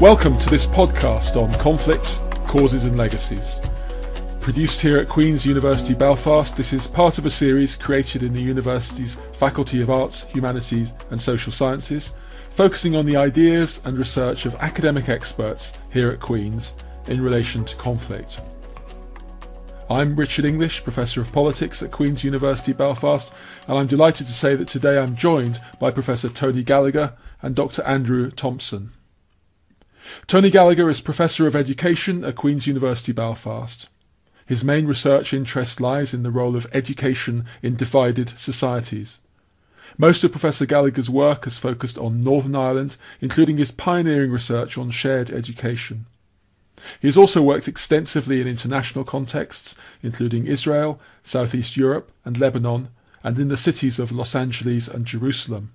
Welcome to this podcast on conflict, causes, and legacies. Produced here at Queen's University Belfast, this is part of a series created in the university's Faculty of Arts, Humanities, and Social Sciences, focusing on the ideas and research of academic experts here at Queen's in relation to conflict. I'm Richard English, Professor of Politics at Queen's University Belfast, and I'm delighted to say that today I'm joined by Professor Tony Gallagher and Dr. Andrew Thomson. Tony Gallagher is Professor of Education at Queen's University Belfast. His main research interest lies in the role of education in divided societies. Most of Professor Gallagher's work has focused on Northern Ireland, including his pioneering research on shared education. He has also worked extensively in international contexts, including Israel, Southeast Europe, and Lebanon, and in the cities of Los Angeles and Jerusalem.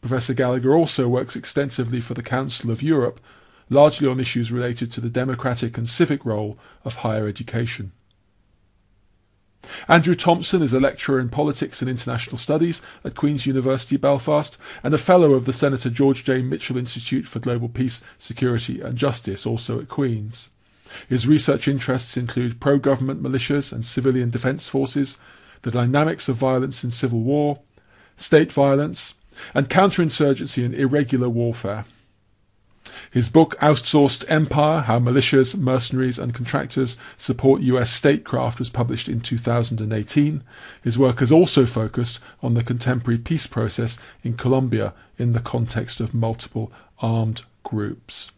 Professor Gallagher also works extensively for the Council of Europe, largely on issues related to the democratic and civic role of higher education. Andrew Thomson is a lecturer in politics and international studies at Queen's University Belfast and a fellow of the Senator George J. Mitchell Institute for Global Peace, Security and Justice, also at Queen's. His research interests include pro government militias and civilian defence forces, the dynamics of violence in civil war, state violence, and counterinsurgency and irregular warfare. His book Outsourced Empire How Militias, Mercenaries and Contractors Support US Statecraft was published in 2018. His work has also focused on the contemporary peace process in Colombia in the context of multiple armed groups.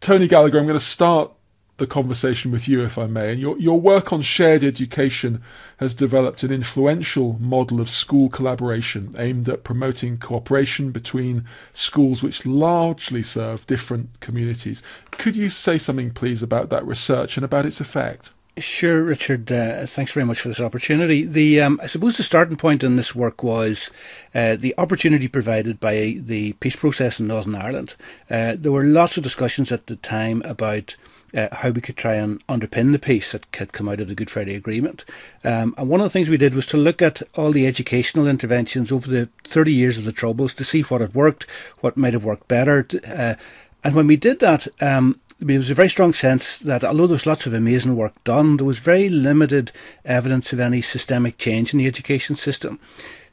Tony Gallagher, I'm going to start the conversation with you, if I may. And your, your work on shared education has developed an influential model of school collaboration aimed at promoting cooperation between schools which largely serve different communities. Could you say something, please, about that research and about its effect? Sure, Richard. Uh, thanks very much for this opportunity. The um, I suppose the starting point in this work was uh, the opportunity provided by the peace process in Northern Ireland. Uh, there were lots of discussions at the time about uh, how we could try and underpin the peace that had come out of the Good Friday Agreement. Um, and one of the things we did was to look at all the educational interventions over the 30 years of the Troubles to see what had worked, what might have worked better. Uh, and when we did that, um, there was a very strong sense that although there was lots of amazing work done, there was very limited evidence of any systemic change in the education system.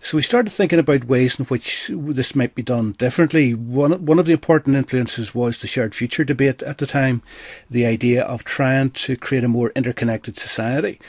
So we started thinking about ways in which this might be done differently. One one of the important influences was the shared future debate at the time, the idea of trying to create a more interconnected society.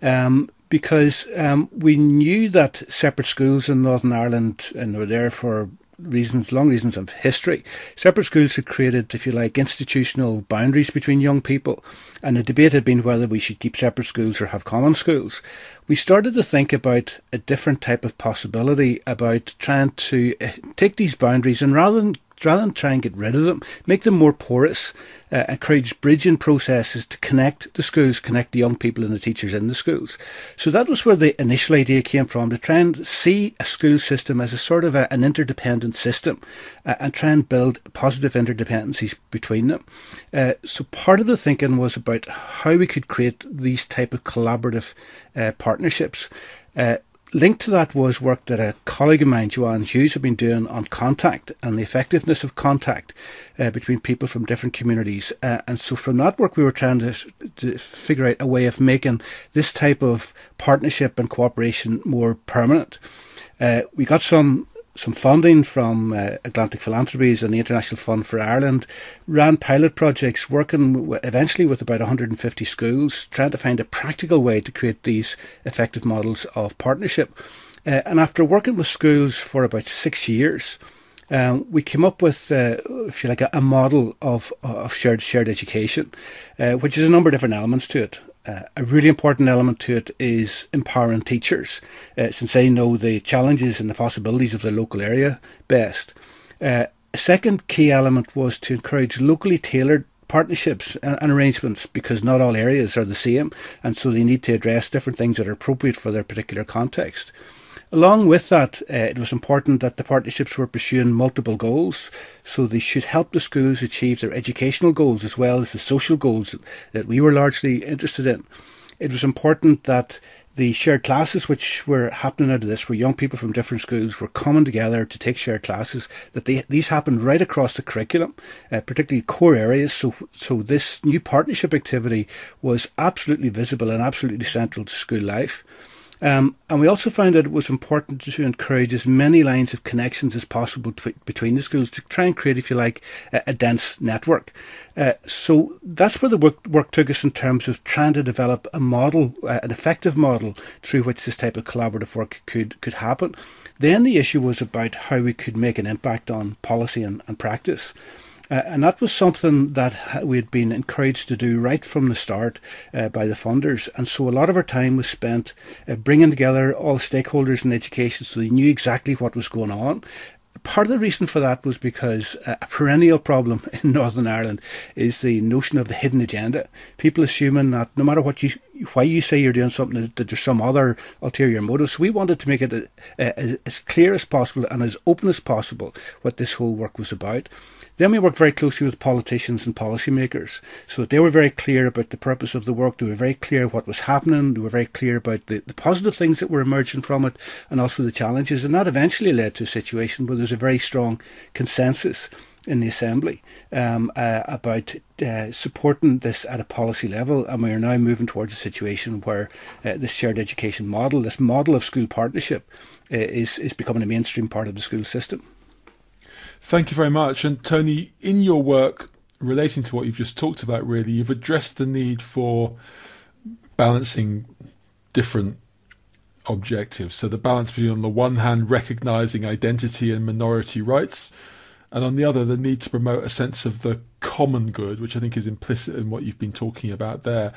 Um, because um, we knew that separate schools in Northern Ireland and were there for reasons, long reasons of history. Separate schools had created, if you like, institutional boundaries between young people, and the debate had been whether we should keep separate schools or have common schools. We started to think about a different type of possibility about trying to eh, take these boundaries and rather than rather than try and get rid of them, make them more porous, uh, encourage bridging processes to connect the schools, connect the young people and the teachers in the schools. So that was where the initial idea came from, to try and see a school system as a sort of a, an interdependent system uh, and try and build positive interdependencies between them. Uh, so part of the thinking was about how we could create these type of collaborative uh, partnerships. Uh, linked to that was work that a colleague of mine, Joanne Hughes, had been doing on contact and the effectiveness of contact uh, between people from different communities. Uh, and so from that work, we were trying to, to, figure out a way of making this type of partnership and cooperation more permanent. Uh, we got some some funding from uh, Atlantic Philanthropies and the International Fund for Ireland, ran pilot projects working w- eventually with about 150 schools, trying to find a practical way to create these effective models of partnership. Uh, and after working with schools for about six years, um, we came up with, uh, if you like, a, a model of, of shared shared education, uh, which is a number of different elements to it. Uh, a really important element to it is empowering teachers, uh, since they know the challenges and the possibilities of their local area best. Uh, a second key element was to encourage locally tailored partnerships and, and, arrangements because not all areas are the same, and so they need to address different things that are appropriate for their particular context. Along with that, uh, it was important that the partnerships were pursuing multiple goals, so they should help the schools achieve their educational goals as well as the social goals that we were largely interested in. It was important that The shared classes which were happening out of this, where young people from different schools were coming together to take shared classes, that they, these happened right across the curriculum, uh, particularly core areas. So, so this new partnership activity was absolutely visible and absolutely central to school life. Um, and we also found that it was important to encourage as many lines of connections as possible between the schools to try and create, if you like, a, a dense network. Uh, so that's where the work, work took us in terms of trying to develop a model, uh, an effective model through which this type of collaborative work could, could happen. Then the issue was about how we could make an impact on policy and, and practice. Uh, and that was something that we had been encouraged to do right from the start uh, by the funders. And so a lot of our time was spent uh, bringing together all stakeholders in education so they knew exactly what was going on. Part of the reason for that was because a perennial problem in Northern Ireland is the notion of the hidden agenda. People assuming that no matter what you, why you say you're doing something, that there's some other ulterior motive. So we wanted to make it as clear as possible and as open as possible what this whole work was about. Then we worked very closely with politicians and policymakers so that they were very clear about the purpose of the work. They were very clear what was happening. They were very clear about the, the positive things that were emerging from it and also the challenges. And that eventually led to a situation where there's a very strong consensus in the Assembly um, uh, about uh, supporting this at a policy level, and we are now moving towards a situation where uh, this shared education model, this model of school partnership, uh, is is becoming a mainstream part of the school system. Thank you very much. And Tony, in your work relating to what you've just talked about, really, you've addressed the need for balancing different objectives. So the balance between, on the one hand, recognizing identity and minority rights, and on the other, the need to promote a sense of the common good, which I think is implicit in what you've been talking about there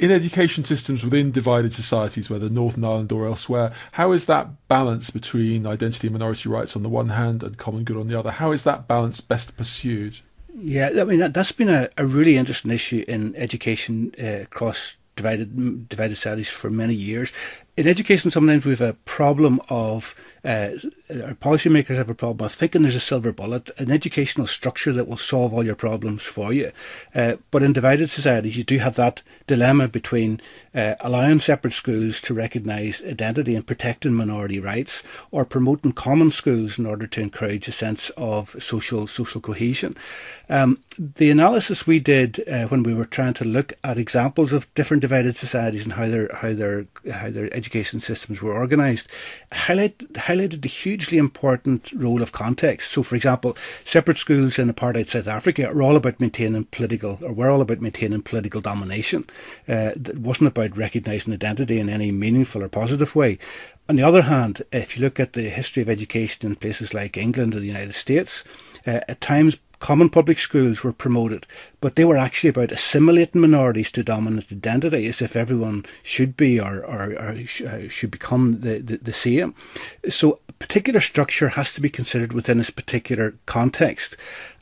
in education systems within divided societies, whether Northern Ireland or elsewhere, how is that balance between identity and minority rights on the one hand and common good on the other? How is that balance best pursued? Yeah, I mean that, has been a, a really interesting issue in education uh, across divided divided societies for many years. In education, sometimes we have a problem of uh, our policymakers have a problem of thinking there's a silver bullet, an educational structure that will solve all your problems for you. Uh, but in divided societies, you do have that dilemma between uh, allowing separate schools to recognise identity and protecting minority rights, or promoting common schools in order to encourage a sense of social social cohesion. Um, the analysis we did uh, when we were trying to look at examples of different divided societies and how their how their how their education systems were organised highlight highlighted the hugely important role of context. So, for example, separate schools in apartheid South Africa are all about maintaining political, or were all about maintaining political domination. Uh, it wasn't about recognising identity in any meaningful or positive way. On the other hand, if you look at the history of education in places like England or the United States, uh, at times common public schools were promoted, but they were actually about assimilating minorities to dominant identity as if everyone should be or, or, or uh, should become the, the, the same. So a particular structure has to be considered within its particular context.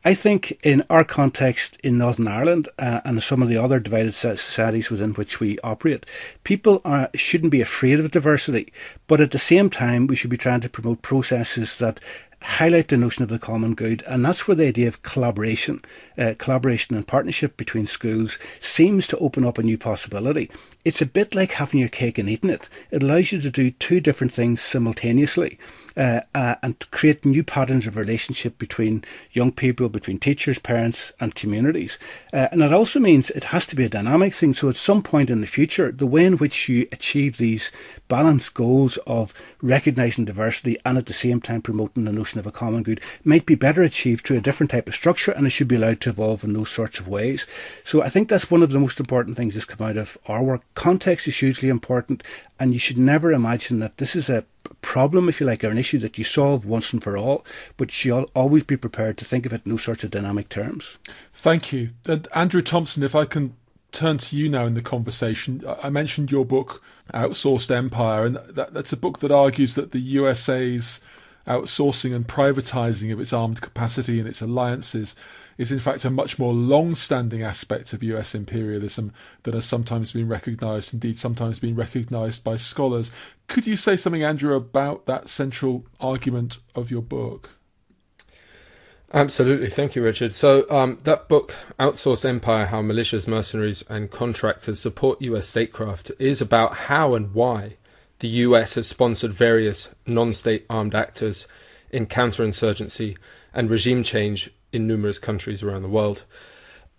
I think in our context in Northern Ireland uh, and some of the other divided societies within which we operate, people are, shouldn't be afraid of diversity, but at the same time, we should be trying to promote processes that highlight the notion of the common good, and that's where the idea of collaboration, uh, collaboration and partnership between schools seems to open up a new possibility. It's a bit like having your cake and eating it. It allows you to do two different things simultaneously uh, uh, and create new patterns of relationship between young people, between teachers, parents, and communities. Uh, and it also means it has to be a dynamic thing. So at some point in the future, the way in which you achieve these balanced goals of recognising diversity and at the same time promoting the notion of a common good might be better achieved through a different type of structure and it should be allowed to evolve in those sorts of ways. So I think that's one of the most important things that's come out of our work. Context is hugely important and you should never imagine that this is a problem, if you like, or an issue that you solve once and for all, but you should always be prepared to think of it in those sorts of dynamic terms. Thank you. And Andrew Thomson, if I can turn to you now in the conversation, I mentioned your book, Outsourced Empire, and that, that's a book that argues that the USA's outsourcing and privatizing of its armed capacity and its alliances is in fact a much more long standing aspect of US imperialism that has sometimes been recognised, indeed, sometimes been recognised by scholars. Could you say something, Andrew, about that central argument of your book? Absolutely. Thank you, Richard. So, um, that book, Outsourced Empire How Militias, Mercenaries, and Contractors Support US Statecraft, is about how and why the US has sponsored various non state armed actors in counterinsurgency and regime change in numerous countries around the world.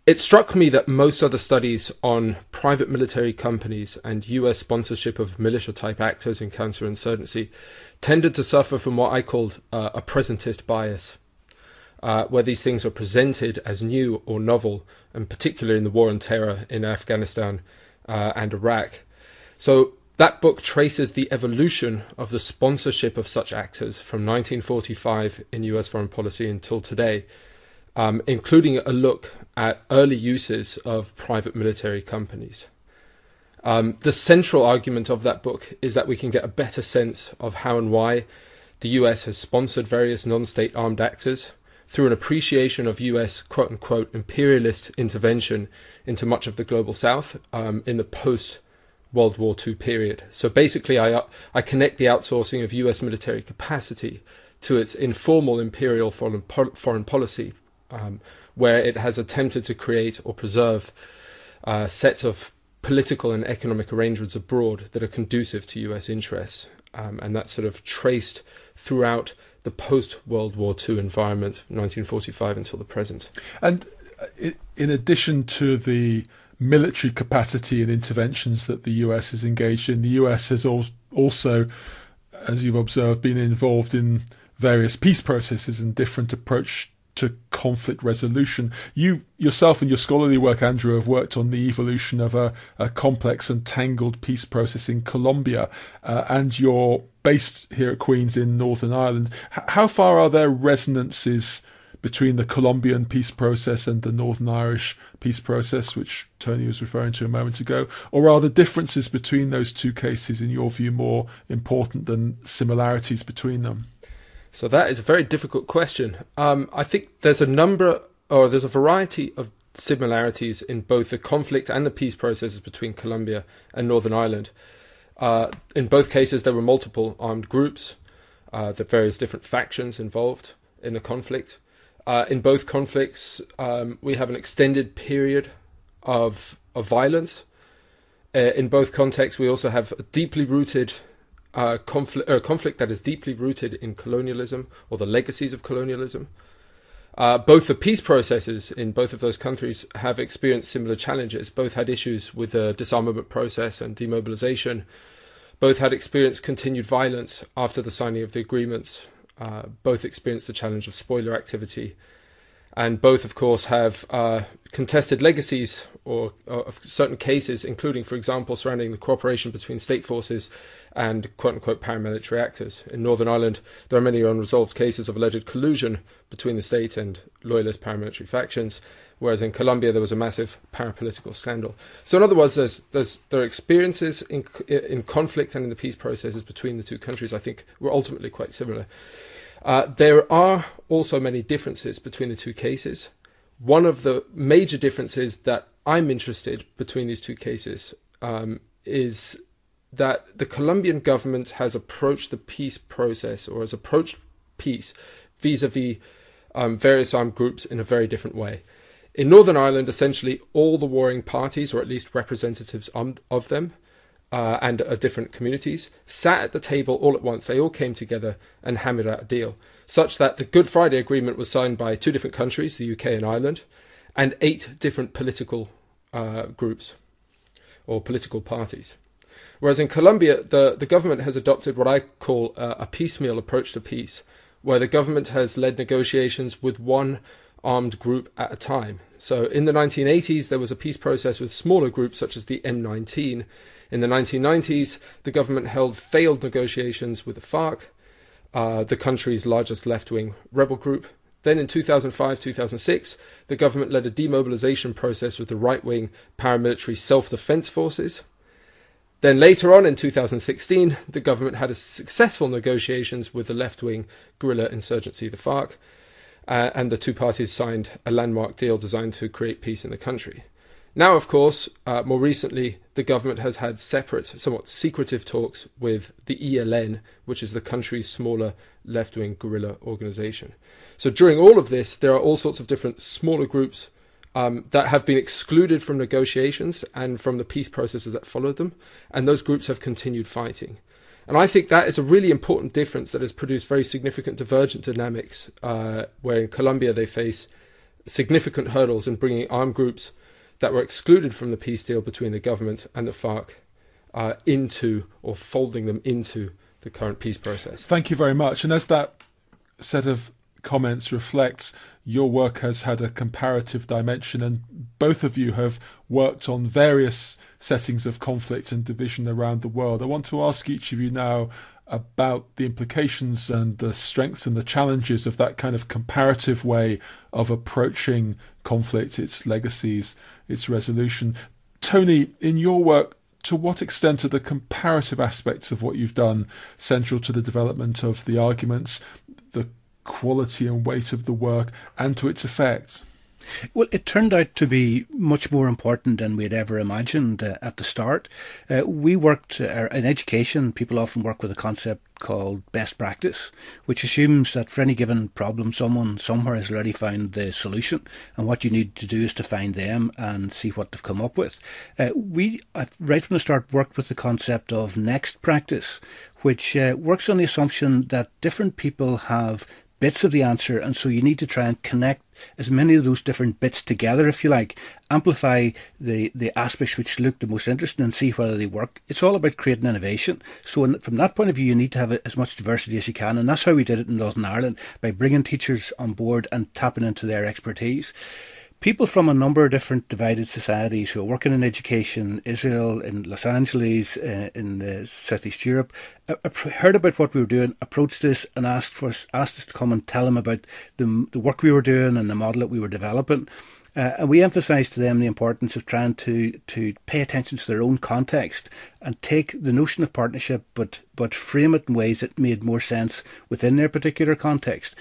It struck me that most other studies on private military companies and US sponsorship of militia type actors in counterinsurgency tended to suffer from what I called uh, a presentist bias uh, where these things are presented as new or novel, and particularly in the war on terror in Afghanistan uh, and Iraq. So that book traces the evolution of the sponsorship of such actors from 1945 in US foreign policy until today, um, including a look at early uses of private military companies. Um, the central argument of that book is that we can get a better sense of how and why the US has sponsored various non state armed actors through an appreciation of US quote unquote imperialist intervention into much of the global south um, in the post World War II period. So basically, I, uh, I connect the outsourcing of US military capacity to its informal imperial foreign, foreign policy, um, where it has attempted to create or preserve uh, sets of political and economic arrangements abroad that are conducive to US interests. Um, and that's sort of traced throughout the post World War II environment, 1945 until the present. And uh, in addition to the military capacity and interventions that the US has engaged in, the US has also, as you've observed, been involved in various peace processes and different approach to conflict resolution. You yourself and your scholarly work, Andrew, have worked on the evolution of a, a complex and tangled peace process in Colombia, uh, and you're based here at Queen's in Northern Ireland. H- how far are there resonances between the Colombian peace process and the Northern Irish peace process, which Tony was referring to a moment ago? Or are the differences between those two cases, in your view, more important than similarities between them? So that is a very difficult question. Um, I think there's a number, or there's a variety of similarities in both the conflict and the peace processes between Colombia and Northern Ireland. Uh, in both cases, there were multiple armed groups, uh, the various different factions involved in the conflict. Uh, in both conflicts, um, we have an extended period of of violence. Uh, in both contexts, we also have a deeply rooted uh, conflict, uh, conflict that is deeply rooted in colonialism or the legacies of colonialism. Uh, both the peace processes in both of those countries have experienced similar challenges. Both had issues with the disarmament process and demobilization. Both had experienced continued violence after the signing of the agreements. Uh, both experienced the challenge of spoiler activity and both, of course, have uh, contested legacies or, or, of certain cases, including, for example, surrounding the cooperation between state forces and quote unquote paramilitary actors. In Northern Ireland, there are many unresolved cases of alleged collusion between the state and loyalist paramilitary factions, whereas in Colombia there was a massive parapolitical scandal. So, in other words, there's, there's, there are experiences in, in conflict and in the peace processes between the two countries, I think, were ultimately quite similar. Uh, there are also many differences between the two cases. One of the major differences that I'm interested between these two cases um, is that the Colombian government has approached the peace process or has approached peace vis-a-vis um, various armed groups in a very different way. In Northern Ireland, essentially all the warring parties, or at least representatives of them, uh, and uh, different communities sat at the table all at once. They all came together and hammered out a deal, such that the Good Friday Agreement was signed by two different countries, the UK and Ireland, and eight different political uh, groups or political parties. Whereas in Colombia, the, the government has adopted what I call a piecemeal approach to peace, where the government has led negotiations with one armed group at a time. So in the 1980s, there was a peace process with smaller groups such as the M19 in the 1990s, the government held failed negotiations with the FARC, uh, the country's largest left wing rebel group. Then in 2005 2006, the government led a demobilization process with the right wing paramilitary self defense forces. Then later on in 2016, the government had successful negotiations with the left wing guerrilla insurgency, the FARC, uh, and the two parties signed a landmark deal designed to create peace in the country. Now, of course, uh, more recently, the government has had separate, somewhat secretive talks with the ELN, which is the country's smaller left wing guerrilla organization. So during all of this, there are all sorts of different smaller groups um, that have been excluded from negotiations and from the peace processes that followed them, and those groups have continued fighting. And I think that is a really important difference that has produced very significant divergent dynamics, uh, where in Colombia they face significant hurdles in bringing armed groups that were excluded from the peace deal between the government and the FARC uh, into or folding them into the current peace process. Thank you very much. And as that set of comments reflects, your work has had a comparative dimension, and both of you have worked on various settings of conflict and division around the world. I want to ask each of you now about the implications and the strengths and the challenges of that kind of comparative way of approaching conflict, its legacies, its resolution. Tony, in your work, to what extent are the comparative aspects of what you've done central to the development of the arguments, the quality and weight of the work, and to its effects? Well, it turned out to be much more important than we had ever imagined uh, at the start. Uh, we worked uh, in education, people often work with a concept called best practice, which assumes that for any given problem, someone somewhere has already found the solution, and what you need to do is to find them and see what they've come up with. Uh, we, right from the start, worked with the concept of next practice, which uh, works on the assumption that different people have bits of the answer, and so you need to try and connect as many of those different bits together, if you like, amplify the, the aspects which look the most interesting and see whether they work. It's all about creating innovation. So, in, from that point of view, you need to have as much diversity as you can, and that's how we did it in Northern Ireland by bringing teachers on board and tapping into their expertise people from a number of different divided societies who are working in education, Israel, in Los Angeles, uh, in uh, Southeast Europe, uh, heard about what we were doing, approached us and asked for us, asked us to come and tell them about the, the work we were doing and the model that we were developing. Uh, and we emphasised to them the importance of trying to, to pay attention to their own context and take the notion of partnership, but but frame it in ways that made more sense within their particular context.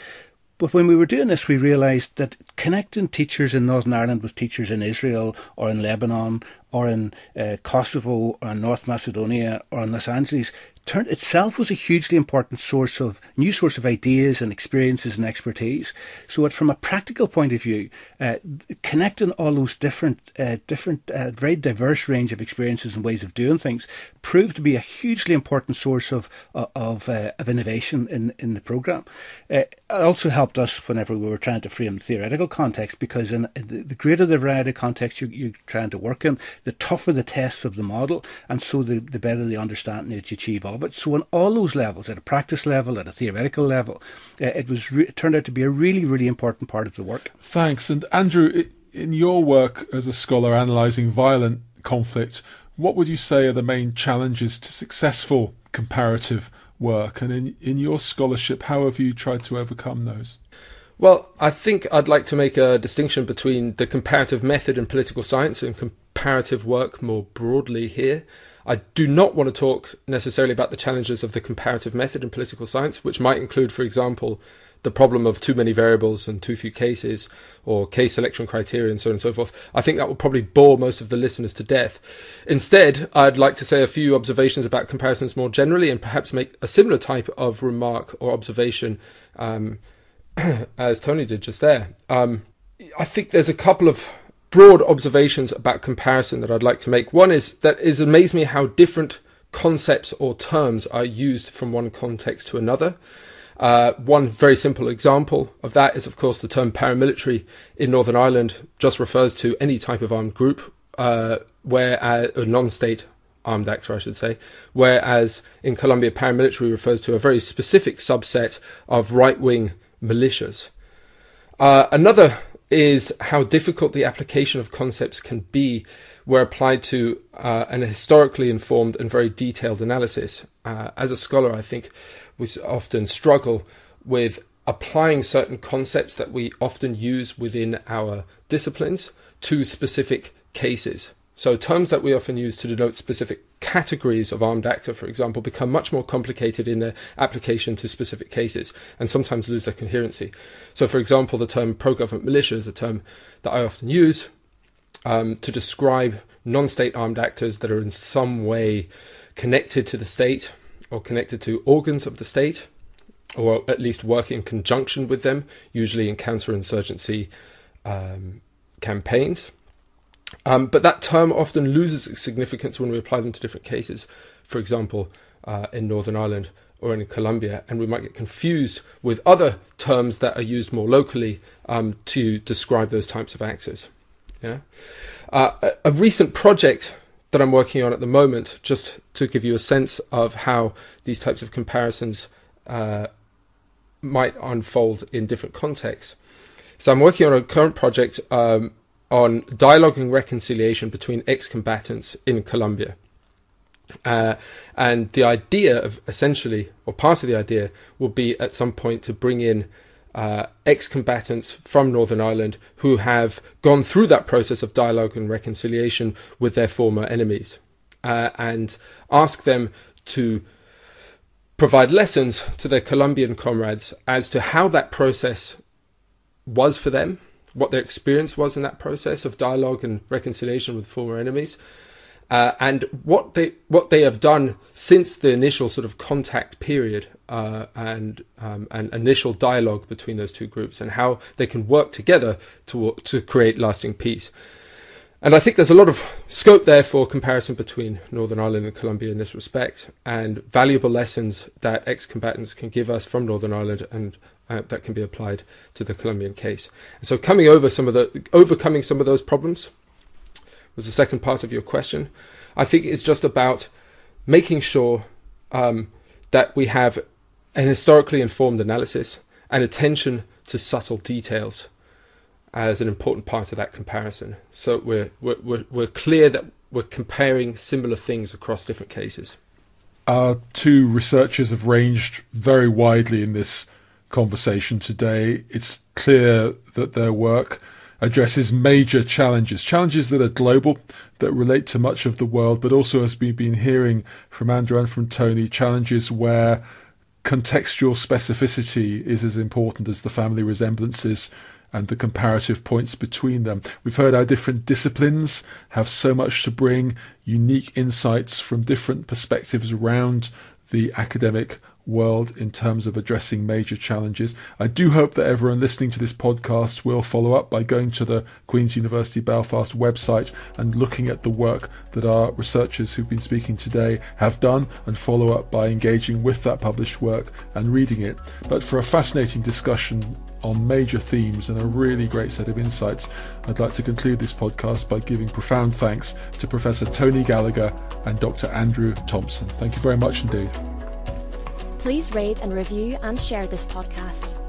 But when we were doing this, we realised that connecting teachers in Northern Ireland with teachers in Israel or in Lebanon or in uh, Kosovo or in North Macedonia or in Los Angeles turned itself was a hugely important source of new source of ideas and experiences and expertise. So, that from a practical point of view, uh, connecting all those different, uh, different, uh, very diverse range of experiences and ways of doing things proved to be a hugely important source of uh, of, uh, of innovation in in the program. Uh, it also helped us whenever we were trying to frame theoretical context, because in the greater the variety of context you, you're trying to work in, the tougher the tests of the model, and so the, the better the understanding that you achieve of it. So on all those levels, at a practice level, at a theoretical level, uh, it was re- it turned out to be a really, really important part of the work. Thanks. And Andrew, in your work as a scholar analysing violent conflict, what would you say are the main challenges to successful comparative work? And in, in your scholarship, how have you tried to overcome those? Well, I think I'd like to make a distinction between the comparative method in political science and comparative work more broadly here. I do not want to talk necessarily about the challenges of the comparative method in political science, which might include, for example, the problem of too many variables and too few cases, or case selection criteria, and so on and so forth. I think that will probably bore most of the listeners to death. Instead, I'd like to say a few observations about comparisons more generally, and perhaps make a similar type of remark or observation um, as Tony did just there. Um, I think there's a couple of broad observations about comparison that I'd like to make. One is that it amazes me how different concepts or terms are used from one context to another. Uh, one very simple example of that is, of course, the term paramilitary in Northern Ireland just refers to any type of armed group, uh, where uh, a non-state armed actor, I should say, whereas in Colombia, paramilitary refers to a very specific subset of right-wing militias. Uh, another is how difficult the application of concepts can be where applied to uh, an historically informed and very detailed analysis. Uh, as a scholar, I think we often struggle with applying certain concepts that we often use within our disciplines to specific cases. So terms that we often use to denote specific categories of armed actor, for example, become much more complicated in their application to specific cases and sometimes lose their coherency. So, for example, the term pro-government militia is a term that I often use um, to describe non-state armed actors that are in some way connected to the state or connected to organs of the state. or at least work in conjunction with them, usually in counterinsurgency um, campaigns. Um, but that term often loses its significance when we apply them to different cases. For example, uh, in Northern Ireland or in Colombia, and we might get confused with other terms that are used more locally um, to describe those types of actors. Yeah, uh, a, a recent project that I'm working on at the moment, just to give you a sense of how these types of comparisons uh, might unfold in different contexts. So I'm working on a current project um, on dialogue and reconciliation between ex-combatants in Colombia. Uh, and the idea of essentially, or part of the idea, will be at some point to bring in uh, ex combatants from Northern Ireland who have gone through that process of dialogue and reconciliation with their former enemies uh, and ask them to provide lessons to their Colombian comrades as to how that process was for them, what their experience was in that process of dialogue and reconciliation with former enemies, uh, and what they what they have done since the initial sort of contact period uh, and um, and initial dialogue between those two groups, and how they can work together to to create lasting peace. And I think there's a lot of scope there for comparison between Northern Ireland and Colombia in this respect, and valuable lessons that ex-combatants can give us from Northern Ireland and uh, that can be applied to the Colombian case. And so, coming over some of the overcoming some of those problems was the second part of your question. I think it's just about making sure um, that we have an historically informed analysis and attention to subtle details as an important part of that comparison. So we're, we're, we're clear that we're comparing similar things across different cases. Our two researchers have ranged very widely in this conversation today. It's clear that their work addresses major challenges, challenges that are global, that relate to much of the world, but also, as we've been hearing from Andrew and from Tony, challenges where contextual specificity is as important as the family resemblances and the comparative points between them. We've heard how different disciplines have so much to bring, unique insights from different perspectives around the academic world in terms of addressing major challenges. I do hope that everyone listening to this podcast will follow up by going to the Queen's University Belfast website and looking at the work that our researchers who've been speaking today have done and follow up by engaging with that published work and reading it. But for a fascinating discussion on major themes and a really great set of insights, I'd like to conclude this podcast by giving profound thanks to Professor Tony Gallagher and Dr. Andrew Thomson. Thank you very much indeed. Please rate and review and share this podcast.